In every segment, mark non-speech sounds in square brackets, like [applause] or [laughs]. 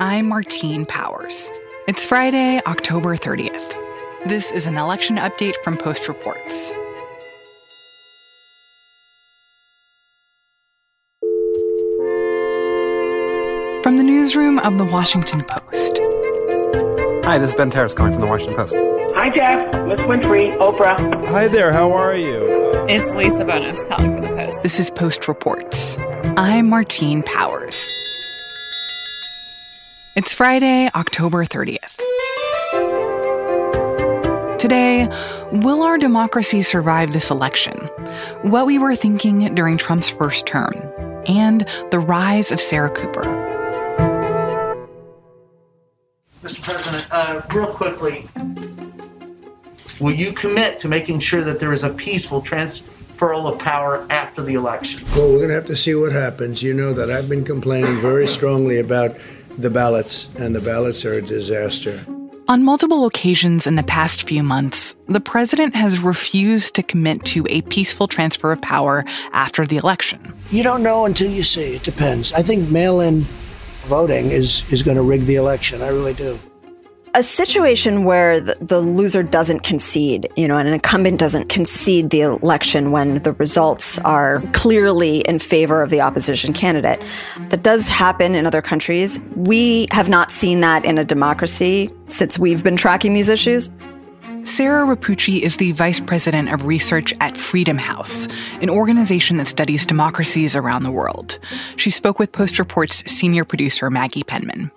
I'm Martine Powers. It's Friday, October 30th. This is an election update from Post Reports. From the newsroom of The Washington Post. Hi, this is Ben Terris calling from The Washington Post. Hi, Jeff. Miss Winfrey, Oprah. Hi there, how are you? It's Lisa Bonos calling for the Post. This is Post Reports. I'm Martine Powers. It's Friday, October 30th. Today, will our democracy survive this election? What we were thinking during Trump's first term, and the rise of Sarah Cooper. Mr. President, uh, real quickly, will you commit to making sure that there is a peaceful transferal of power after the election? Well, we're going to have to see what happens. You know that I've been complaining very strongly about the ballots, and the ballots are a disaster. On multiple occasions in the past few months, the president has refused to commit to a peaceful transfer of power after the election. You don't know until you see. It depends. I think mail in voting is, is going to rig the election. I really do a situation where the, the, loser doesn't concede, you know, and an incumbent doesn't concede the election when the results are clearly in favor of the opposition candidate. That does happen in other countries. We have not seen that in a democracy since we've been tracking these issues. Sarah Repucci is the vice president of research at Freedom House, an organization that studies democracies around the world. She spoke with Post Report's senior producer Maggie Penman.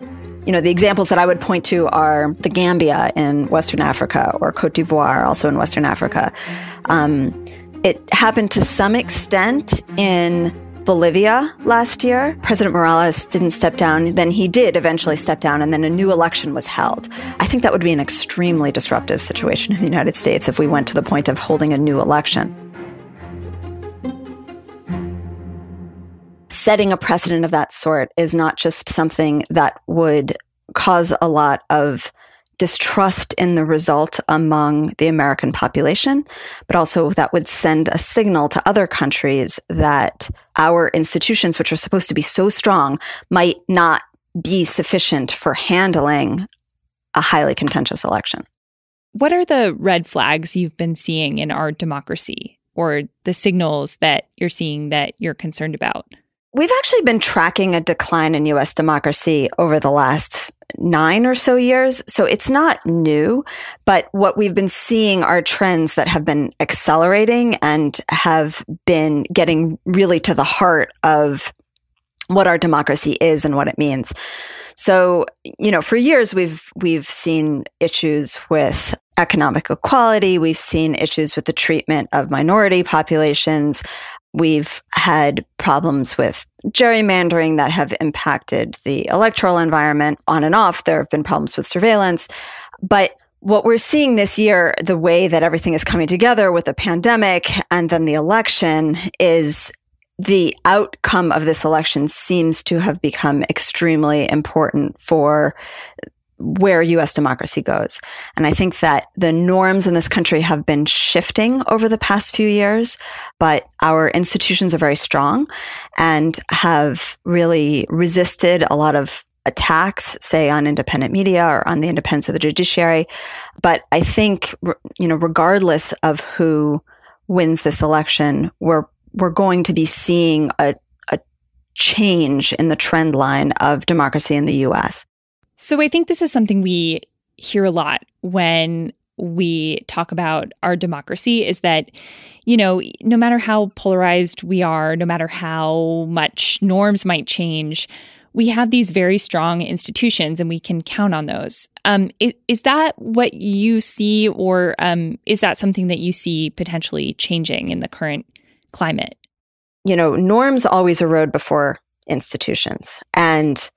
You know, the examples that I would point to are the Gambia in Western Africa or Cote d'Ivoire, also in Western Africa. Um, it happened to some extent in Bolivia last year. President Morales didn't step down. Then he did eventually step down, and then a new election was held. I think that would be an extremely disruptive situation in the United States if we went to the point of holding a new election. Setting a precedent of that sort is not just something that would cause a lot of distrust in the result among the American population, but also that would send a signal to other countries that our institutions, which are supposed to be so strong, might not be sufficient for handling a highly contentious election. What are the red flags you've been seeing in our democracy or the signals that you're seeing that you're concerned about? We've actually been tracking a decline in US democracy over the last nine or so years. So it's not new, but what we've been seeing are trends that have been accelerating and have been getting really to the heart of what our democracy is and what it means. So, you know, for years we've we've seen issues with economic equality, we've seen issues with the treatment of minority populations, We've had problems with gerrymandering that have impacted the electoral environment on and off. There have been problems with surveillance. But what we're seeing this year, the way that everything is coming together with the pandemic and then the election is the outcome of this election seems to have become extremely important for where US democracy goes. And I think that the norms in this country have been shifting over the past few years, but our institutions are very strong and have really resisted a lot of attacks, say on independent media or on the independence of the judiciary. But I think, you know, regardless of who wins this election, we're, we're going to be seeing a, a change in the trend line of democracy in the US. So I think this is something we hear a lot when we talk about our democracy is that, you know, no matter how polarized we are, no matter how much norms might change, we have these very strong institutions and we can count on those. Um, is, is, that what you see, or um, is that something that you see potentially changing in the current climate? You know, norms always erode before institutions. And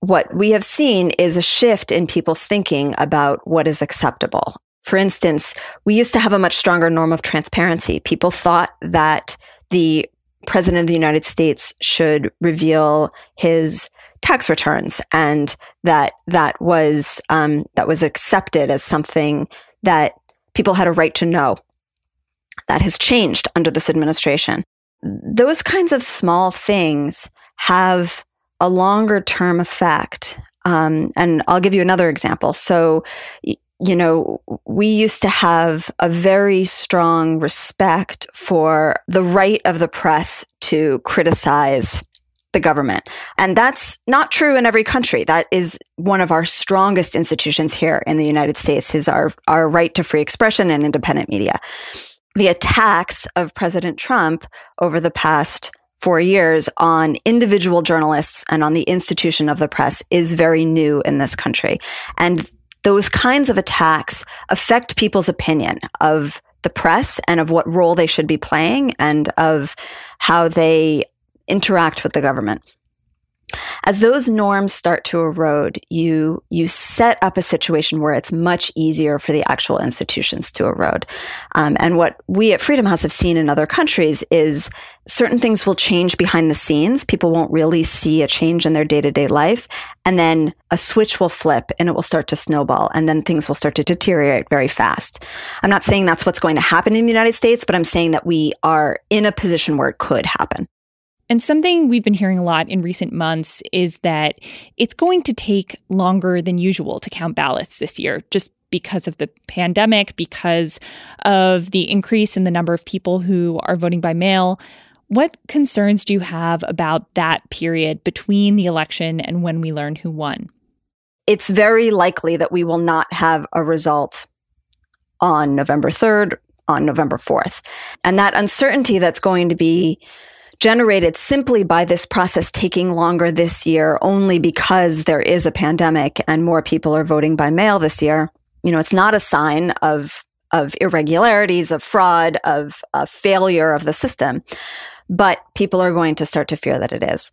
what we have seen is a shift in people's thinking about what is acceptable. For instance, we used to have a much stronger norm of transparency. People thought that the president of the United States should reveal his tax returns and that that was um, that was accepted as something that people had a right to know. That has changed under this administration. Those kinds of small things have a longer term effect Um, and I'll give you another example. So, you know, we used to have a very strong respect for the right of the press to criticize the government. And that's not true in every country. That is one of our strongest institutions here in the United States is our, our right to free expression and independent media. The attacks of President Trump over the past four years on individual journalists and on the institution of the press is very new in this country. And those kinds of attacks affect people's opinion of the press and of what role they should be playing and of how they interact with the government. As those norms start to erode, you, you set up a situation where it's much easier for the actual institutions to erode. Um, and what we at Freedom House have seen in other countries is certain things will change behind the scenes. People won't really see a change in their day to day life. And then a switch will flip and it will start to snowball. And then things will start to deteriorate very fast. I'm not saying that's what's going to happen in the United States, but I'm saying that we are in a position where it could happen. And something we've been hearing a lot in recent months is that it's going to take longer than usual to count ballots this year, just because of the pandemic, because of the increase in the number of people who are voting by mail. What concerns do you have about that period between the election and when we learn who won? It's very likely that we will not have a result on November 3rd, on November 4th. And that uncertainty that's going to be generated simply by this process taking longer this year only because there is a pandemic and more people are voting by mail this year. You know, it's not a sign of of irregularities, of fraud, of, of failure of the system, but people are going to start to fear that it is.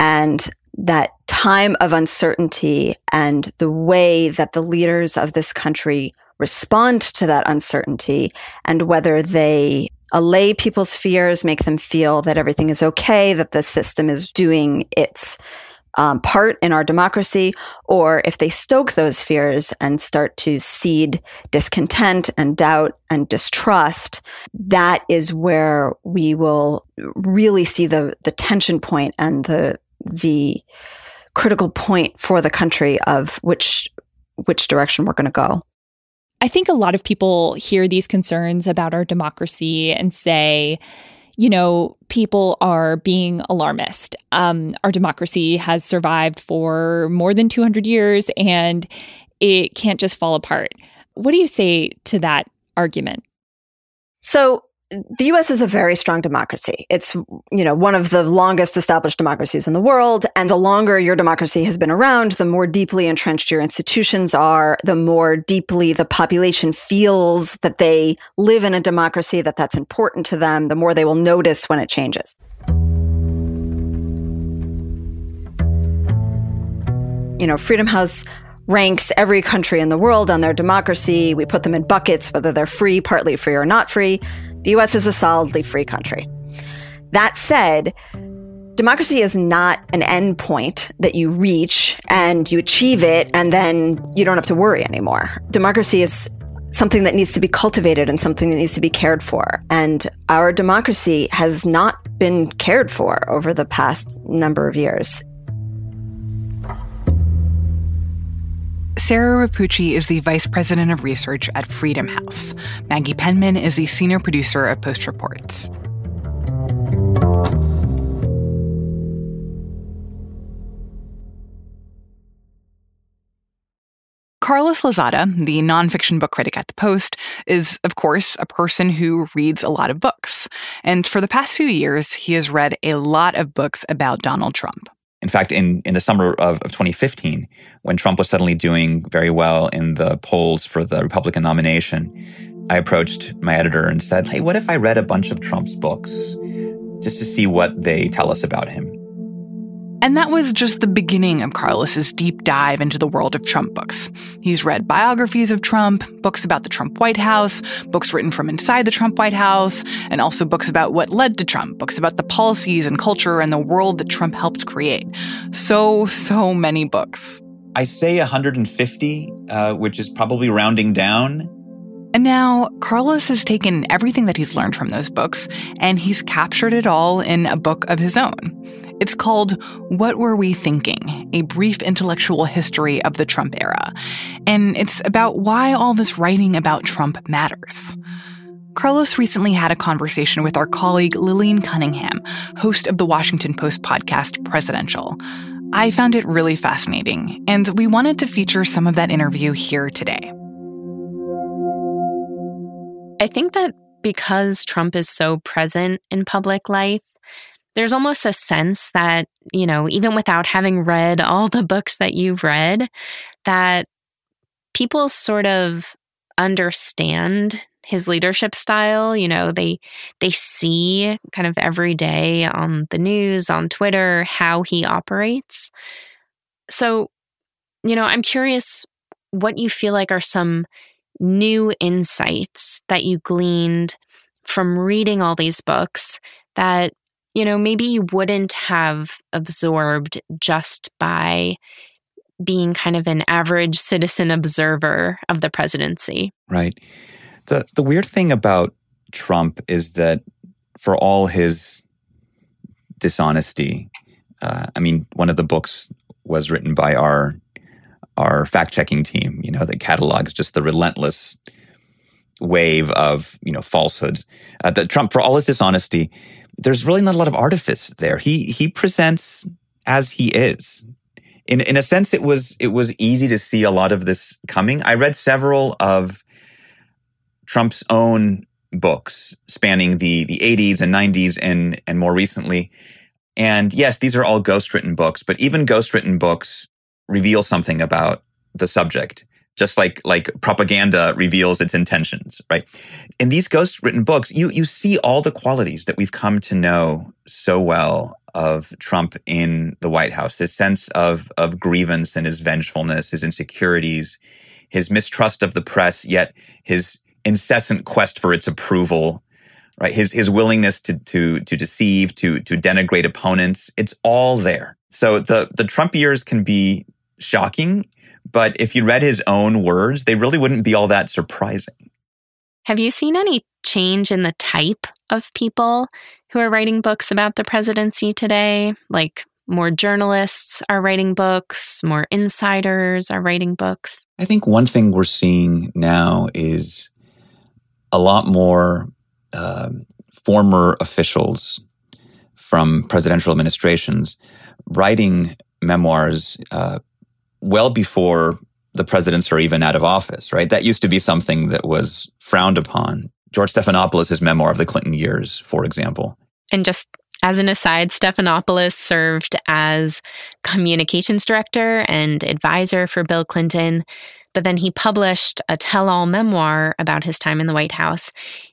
And that time of uncertainty and the way that the leaders of this country respond to that uncertainty and whether they allay people's fears, make them feel that everything is okay, that the system is doing its um, part in our democracy, or if they stoke those fears and start to seed discontent and doubt and distrust, that is where we will really see the the tension point and the the critical point for the country of which which direction we're going to go. I think a lot of people hear these concerns about our democracy and say, you know, people are being alarmist. Um, our democracy has survived for more than 200 years and it can't just fall apart. What do you say to that argument? So, the US is a very strong democracy. It's, you know, one of the longest established democracies in the world. And the longer your democracy has been around, the more deeply entrenched your institutions are, the more deeply the population feels that they live in a democracy, that that's important to them, the more they will notice when it changes. You know, Freedom House ranks every country in the world on their democracy. We put them in buckets, whether they're free, partly free, or not free. The US is a solidly free country. That said, democracy is not an endpoint that you reach and you achieve it and then you don't have to worry anymore. Democracy is something that needs to be cultivated and something that needs to be cared for. And our democracy has not been cared for over the past number of years. Sarah Repucci is the Vice President of Research at Freedom House. Maggie Penman is the Senior Producer of Post Reports. Carlos Lozada, the nonfiction book critic at The Post, is, of course, a person who reads a lot of books. And for the past few years, he has read a lot of books about Donald Trump. In fact, in, in the summer of, of 2015, when Trump was suddenly doing very well in the polls for the Republican nomination, I approached my editor and said, Hey, what if I read a bunch of Trump's books just to see what they tell us about him? And that was just the beginning of Carlos's deep dive into the world of Trump books. He's read biographies of Trump, books about the Trump White House, books written from inside the Trump White House, and also books about what led to Trump, books about the policies and culture and the world that Trump helped create. So, so many books. I say 150, uh, which is probably rounding down. And now, Carlos has taken everything that he's learned from those books and he's captured it all in a book of his own. It's called What Were We Thinking? A Brief Intellectual History of the Trump Era. And it's about why all this writing about Trump matters. Carlos recently had a conversation with our colleague Lillian Cunningham, host of the Washington Post podcast Presidential. I found it really fascinating, and we wanted to feature some of that interview here today. I think that because Trump is so present in public life, there's almost a sense that, you know, even without having read all the books that you've read, that people sort of understand his leadership style. You know they they see kind of every day on the news on twitter how he operates. So you know i'm curious what you feel like are some new insights that you gleaned from reading all these books that you know maybe you wouldn't have absorbed just by being kind of an average citizen observer of the presidency right the the weird thing about Trump is that for all his dishonesty, uh, I mean, one of the books was written by our our fact checking team. You know, that catalogs just the relentless wave of you know falsehoods. Uh, that Trump, for all his dishonesty, there's really not a lot of artifice there. He he presents as he is. In in a sense, it was it was easy to see a lot of this coming. I read several of Trump's own books spanning the the 80s and 90s and and more recently. And yes, these are all ghost written books, but even ghost written books reveal something about the subject, just like like propaganda reveals its intentions, right? In these ghost written books, you you see all the qualities that we've come to know so well of Trump in the White House, his sense of of grievance and his vengefulness, his insecurities, his mistrust of the press, yet his incessant quest for its approval, right? His his willingness to to to deceive, to to denigrate opponents, it's all there. So the the Trump years can be shocking, but if you read his own words, they really wouldn't be all that surprising. Have you seen any change in the type of people who are writing books about the presidency today? Like more journalists are writing books, more insiders are writing books? I think one thing we're seeing now is a lot more uh, former officials from presidential administrations writing memoirs uh, well before the presidents are even out of office, right? That used to be something that was frowned upon. George Stephanopoulos' memoir of the Clinton years, for example. And just as an aside, Stephanopoulos served as communications director and advisor for Bill Clinton but then he published a tell all memoir about his time in the White House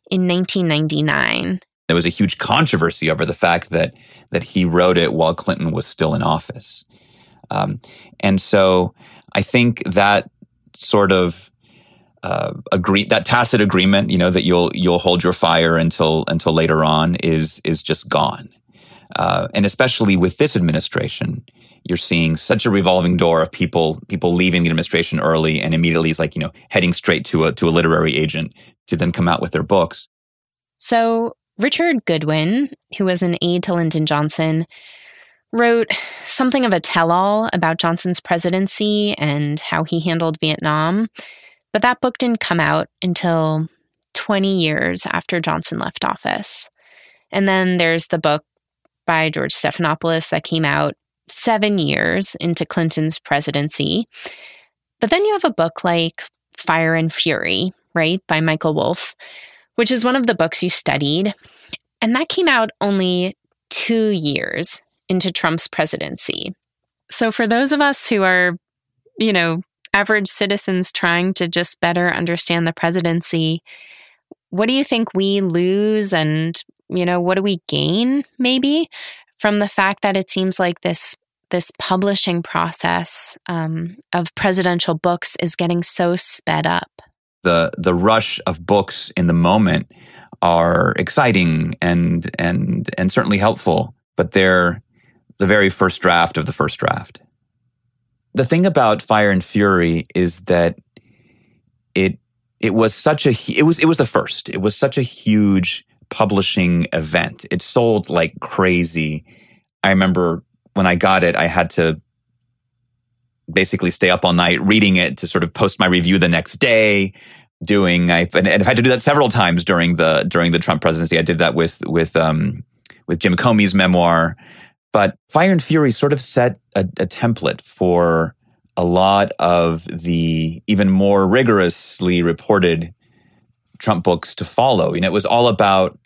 in 1999. There was a huge controversy over the fact that, that he wrote it while Clinton was still in office. Um, and so I think that sort of uh, agree that tacit agreement, you know, that you'll you'll hold your fire until until later on is is just gone. Uh, and especially with this administration, you're seeing such a revolving door of people people leaving the administration early and immediately is like you know heading straight to a to a literary agent to then come out with their books. So Richard Goodwin, who was an aide to Lyndon Johnson, wrote something of a tell-all about Johnson's presidency and how he handled Vietnam, but that book didn't come out until 20 years after Johnson left office. And then there's the book by George Stephanopoulos that came out seven years into Clinton's presidency. But then you have a book like Fire and Fury, right, by Michael Wolff, which is one of the books you studied. And that came out only two years into Trump's presidency. So for those of us who are, you know, average citizens trying to just better understand the presidency, what do you think we lose and, you know, what do we gain maybe from the fact that it seems like this this publishing process um, of presidential books is getting so sped up. The the rush of books in the moment are exciting and and and certainly helpful, but they're the very first draft of the first draft. The thing about Fire and Fury is that it it was such a it was it was the first. It was such a huge publishing event. It sold like crazy I remember when I got it, I had to basically stay up all night reading it to sort of post my review the next day. Doing, I and I've had to do that several times during the during the Trump presidency. I did that with with um with Jim Comey's memoir, but Fire and Fury sort of set a, a template for a lot of the even more rigorously reported Trump books to follow. You know, it was all about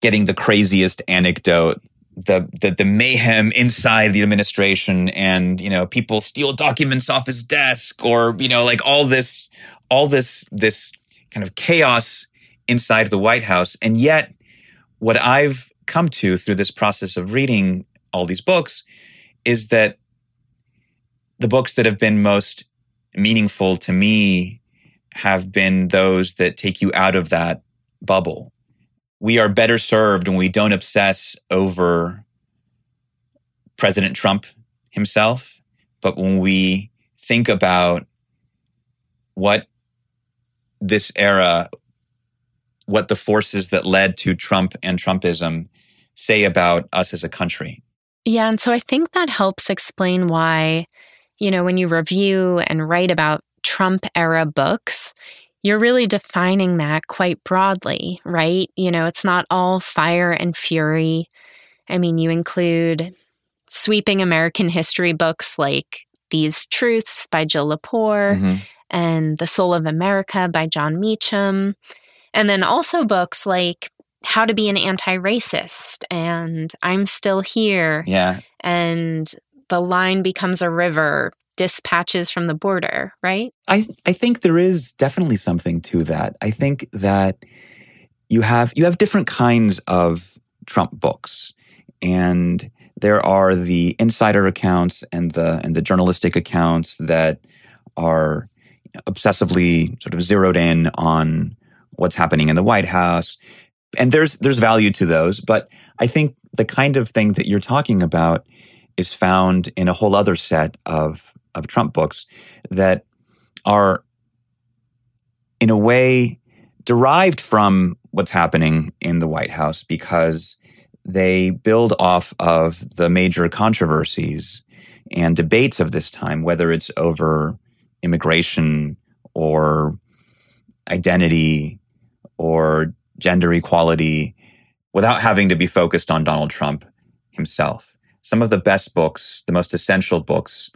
getting the craziest anecdote the, the the mayhem inside the administration and you know people steal documents off his desk or you know like all this all this this kind of chaos inside the White House and yet what I've come to through this process of reading all these books is that the books that have been most meaningful to me have been those that take you out of that bubble we are better served when we don't obsess over President Trump himself, but when we think about what this era, what the forces that led to Trump and Trumpism say about us as a country. Yeah. And so I think that helps explain why, you know, when you review and write about Trump era books, you're really defining that quite broadly, right? You know, it's not all fire and fury. I mean, you include sweeping American history books like These Truths by Jill Lepore mm-hmm. and The Soul of America by Jon Meacham. And then also books like How to Be an Anti Racist and I'm Still Here. Yeah. And The Line Becomes a River dispatches from the border, right? I, I think there is definitely something to that. I think that you have you have different kinds of Trump books. And there are the insider accounts and the and the journalistic accounts that are obsessively sort of zeroed in on what's happening in the White House. And there's there's value to those, but I think the kind of thing that you're talking about is found in a whole other set of of Trump books that are, in a way, derived from what's happening in the White House because they build off of the major controversies and debates of this time, whether it's over immigration or identity or gender equality, without having to be focused on Donald Trump himself. Some of the best books, the most essential books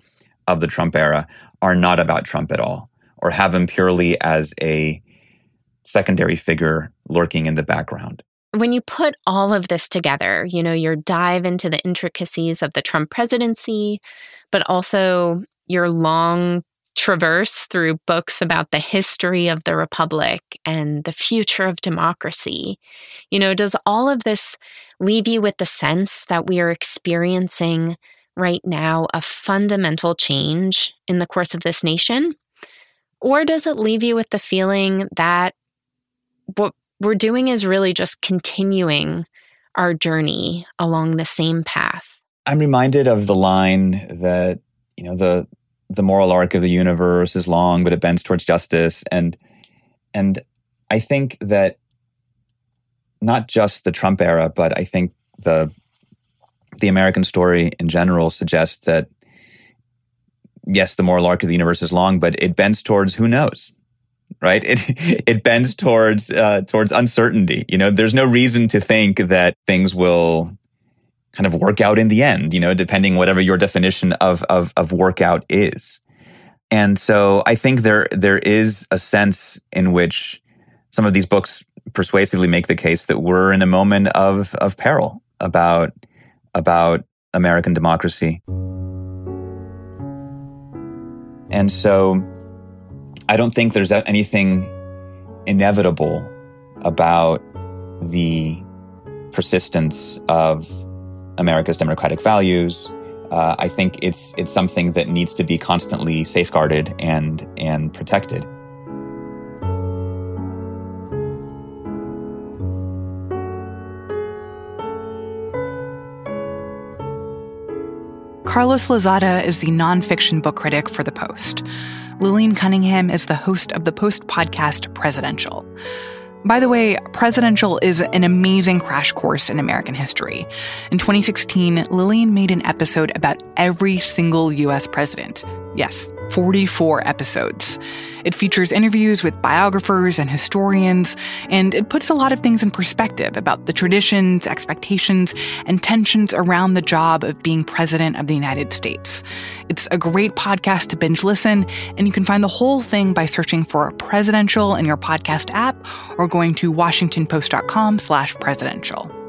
of the Trump era are not about Trump at all, or have him purely as a secondary figure lurking in the background. When you put all of this together, you know, your dive into the intricacies of the Trump presidency, but also your long traverse through books about the history of the republic and the future of democracy. You know, does all of this leave you with the sense that we are experiencing right now a fundamental change in the course of this nation? Or does it leave you with the feeling that what we're doing is really just continuing our journey along the same path? I'm reminded of the line that, you know, the the moral arc of the universe is long, but it bends towards justice. And and I think that not just the Trump era, but I think the the American story in general suggests that yes, the moral arc of the universe is long, but it bends towards who knows, right? It [laughs] it bends towards uh, towards uncertainty. You know, there's no reason to think that things will kind of work out in the end. You know, depending whatever your definition of of of workout is. And so I think there there is a sense in which some of these books persuasively make the case that we're in a moment of of peril about about American democracy. And so I don't think there's anything inevitable about the persistence of America's democratic values. Uh, I think it's it's something that needs to be constantly safeguarded and and protected. Carlos Lozada is the nonfiction book critic for The Post. Lillian Cunningham is the host of the Post podcast Presidential. By the way, Presidential is an amazing crash course in American history. In 2016, Lillian made an episode about every single US president. Yes, 44 episodes. It features interviews with biographers and historians, and it puts a lot of things in perspective about the traditions, expectations, and tensions around the job of being president of the United States. It's a great podcast to binge listen, and you can find the whole thing by searching for presidential in your podcast app or going to washingtonpost.com slash presidential.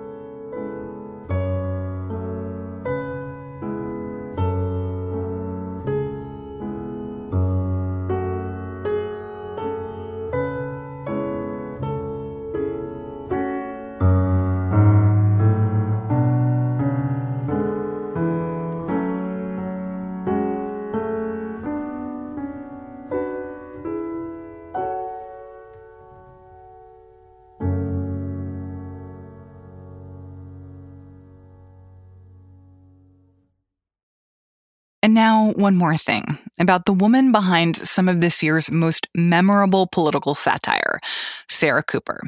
And now, one more thing about the woman behind some of this year's most memorable political satire, Sarah Cooper.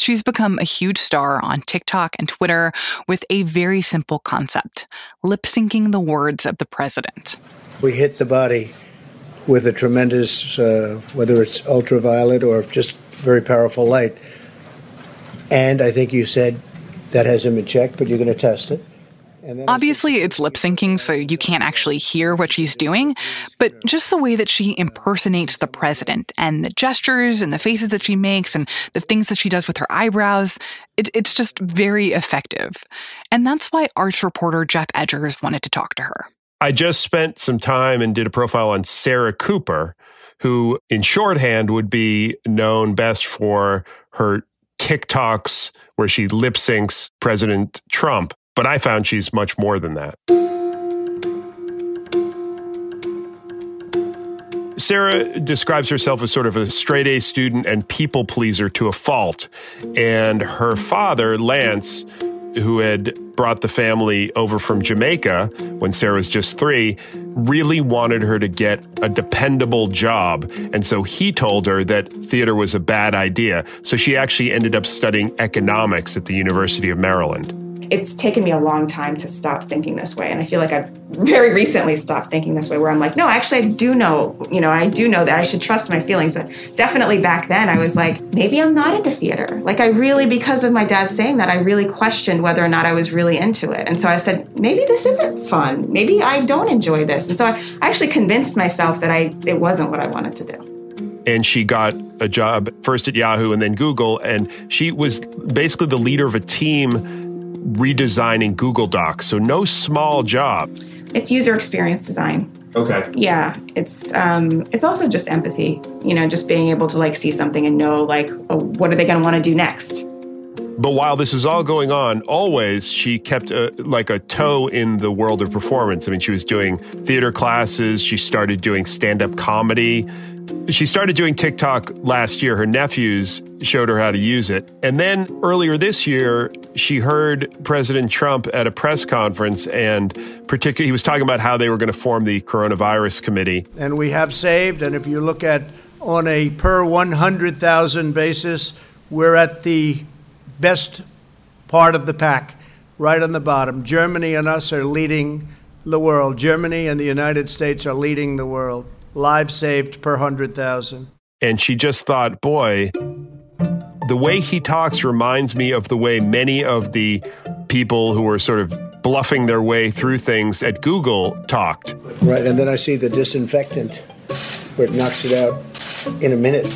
She's become a huge star on TikTok and Twitter with a very simple concept lip syncing the words of the president. We hit the body with a tremendous, uh, whether it's ultraviolet or just very powerful light. And I think you said that has him in check, but you're going to test it. Obviously, it's lip syncing, so you can't actually hear what she's doing, but just the way that she impersonates the president and the gestures and the faces that she makes and the things that she does with her eyebrows, it, it's just very effective. And that's why arts reporter Geoff Edgers wanted to talk to her. I just spent some time and did a profile on Sarah Cooper, who in shorthand would be known best for her TikToks where she lip syncs President Trump. But I found she's much more than that. Sarah describes herself as sort of a straight A student and people pleaser to a fault. And her father, Lance, who had brought the family over from Jamaica when Sarah was just three, really wanted her to get a dependable job. And so he told her that theater was a bad idea. So she actually ended up studying economics at the University of Maryland it's taken me a long time to stop thinking this way. And I feel like I've very recently stopped thinking this way where I'm like, no, actually, I do know, you know, I do know that I should trust my feelings. But definitely back then, I was like, maybe I'm not into theater. Like, I really, because of my dad saying that, I really questioned whether or not I was really into it. And so I said, maybe this isn't fun. Maybe I don't enjoy this. And so I actually convinced myself that I it wasn't what I wanted to do. And she got a job first at Yahoo and then Google. And she was basically the leader of a team redesigning Google Docs. So no small job. It's user experience design. Okay. Yeah, it's um, it's also just empathy. You know, just being able to like see something and know like, oh, what are they going to want to do next? But while this is all going on, always she kept a, like a toe in the world of performance. I mean, she was doing theater classes. She started doing stand up comedy. She started doing TikTok last year. Her nephews showed her how to use it. And then earlier this year, she heard President Trump at a press conference and particularly he was talking about how they were going to form the coronavirus committee. And we have saved and if you look at on a per 100,000 basis, we're at the best part of the pack, right on the bottom. Germany and us are leading the world. Germany and the United States are leading the world. Lives saved per 100,000. And she just thought, boy, the way he talks reminds me of the way many of the people who were sort of bluffing their way through things at Google talked. Right, and then I see the disinfectant where it knocks it out in a minute,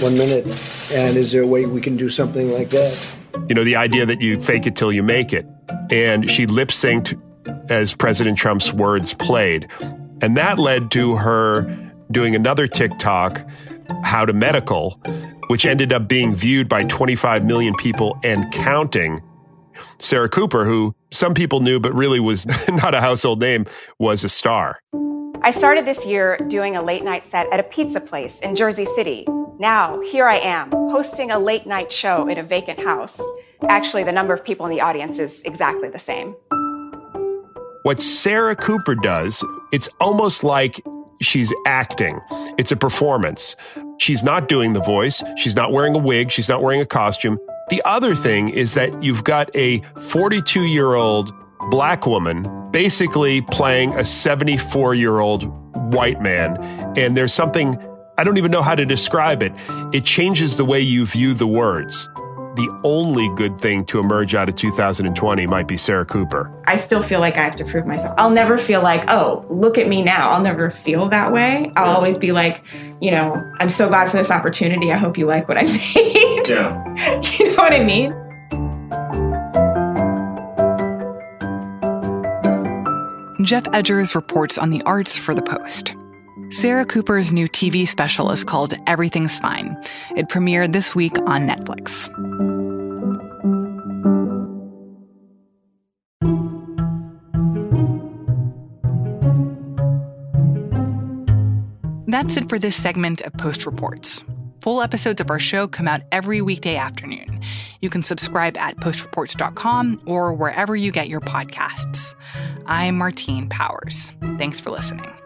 one minute. And is there a way we can do something like that? You know, the idea that you fake it till you make it. And she lip synced as President Trump's words played. And that led to her doing another TikTok, How to Medical, which ended up being viewed by 25 million people and counting. Sarah Cooper, who some people knew but really was [laughs] not a household name, was a star. I started this year doing a late night set at a pizza place in Jersey City. Now, here I am, hosting a late night show in a vacant house. Actually, the number of people in the audience is exactly the same. What Sarah Cooper does, it's almost like she's acting. It's a performance. she's not doing the voice. She's not wearing a wig. She's not wearing a costume. The other thing is that you've got a 42 year old black woman basically playing a 74 year old white man. And there's something, I don't even know how to describe it. It changes the way you view the words the only good thing to emerge out of 2020 might be Sarah Cooper. I still feel like I have to prove myself. I'll never feel like, oh, look at me now. I'll never feel that way. I'll always be like, you know, I'm so glad for this opportunity. I hope you like what I [laughs] made. Yeah. you know what I mean? Geoff Edgers reports on the arts for The Post. Sarah Cooper's new TV special is called Everything's Fine. It premiered this week on Netflix. That's it for this segment of Post Reports. Full episodes of our show come out every weekday afternoon. You can subscribe at postreports.com or wherever you get your podcasts. I'm Martine Powers. Thanks for listening.